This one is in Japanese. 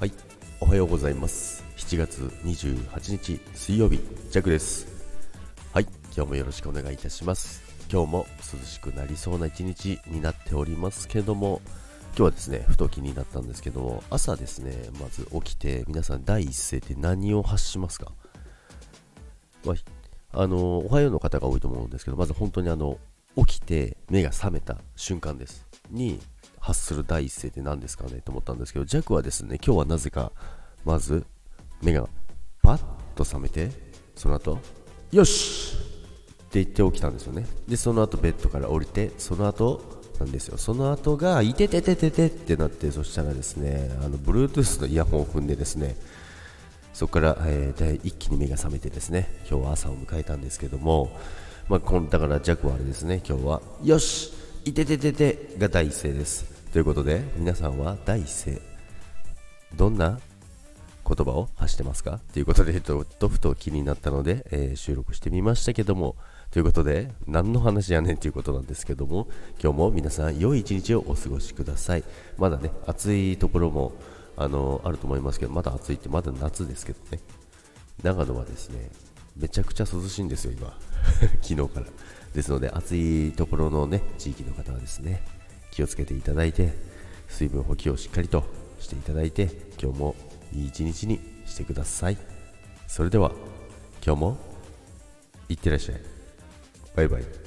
はい、おはようございます。7月28日水曜日ジャックです。はい。今日もよろしくお願いいたします。今日も涼しくなりそうな一日になっておりますけども今日はですねふと気になったんですけども朝ですねまず起きて皆さん第一声って何を発しますか、まあ、あのおはようの方が多いと思うんですけどまず本当にあの起きて目が覚めた瞬間ですに発する第一声って何ですかねと思ったんですけど、弱はですね、今日はなぜか、まず、目がパッと覚めて、その後、よしって言って起きたんですよね。で、その後ベッドから降りて、その後、なんですよ。その後が、いてててててってなって、そしたらですね、あの、Bluetooth のイヤホンを踏んでですね、そこから、えー、一気に目が覚めてですね、今日は朝を迎えたんですけども、まあ、だから弱はあれですね、今日は、よしいててててが第一声です。ということで、皆さんは第一声、どんな言葉を発してますか？ということで、ちょっとふと気になったので、えー、収録してみましたけども、ということで、何の話やねん？ということなんですけども、今日も皆さん、良い一日をお過ごしください。まだね、暑いところも、あの、あると思いますけど、まだ暑いって、まだ夏ですけどね。長野はですね、めちゃくちゃ涼しいんですよ、今。昨日から。ですので暑いところのね地域の方はですね気をつけていただいて水分補給をしっかりとしていただいて今日もいい一日にしてくださいそれでは今日もいってらっしゃいバイバイ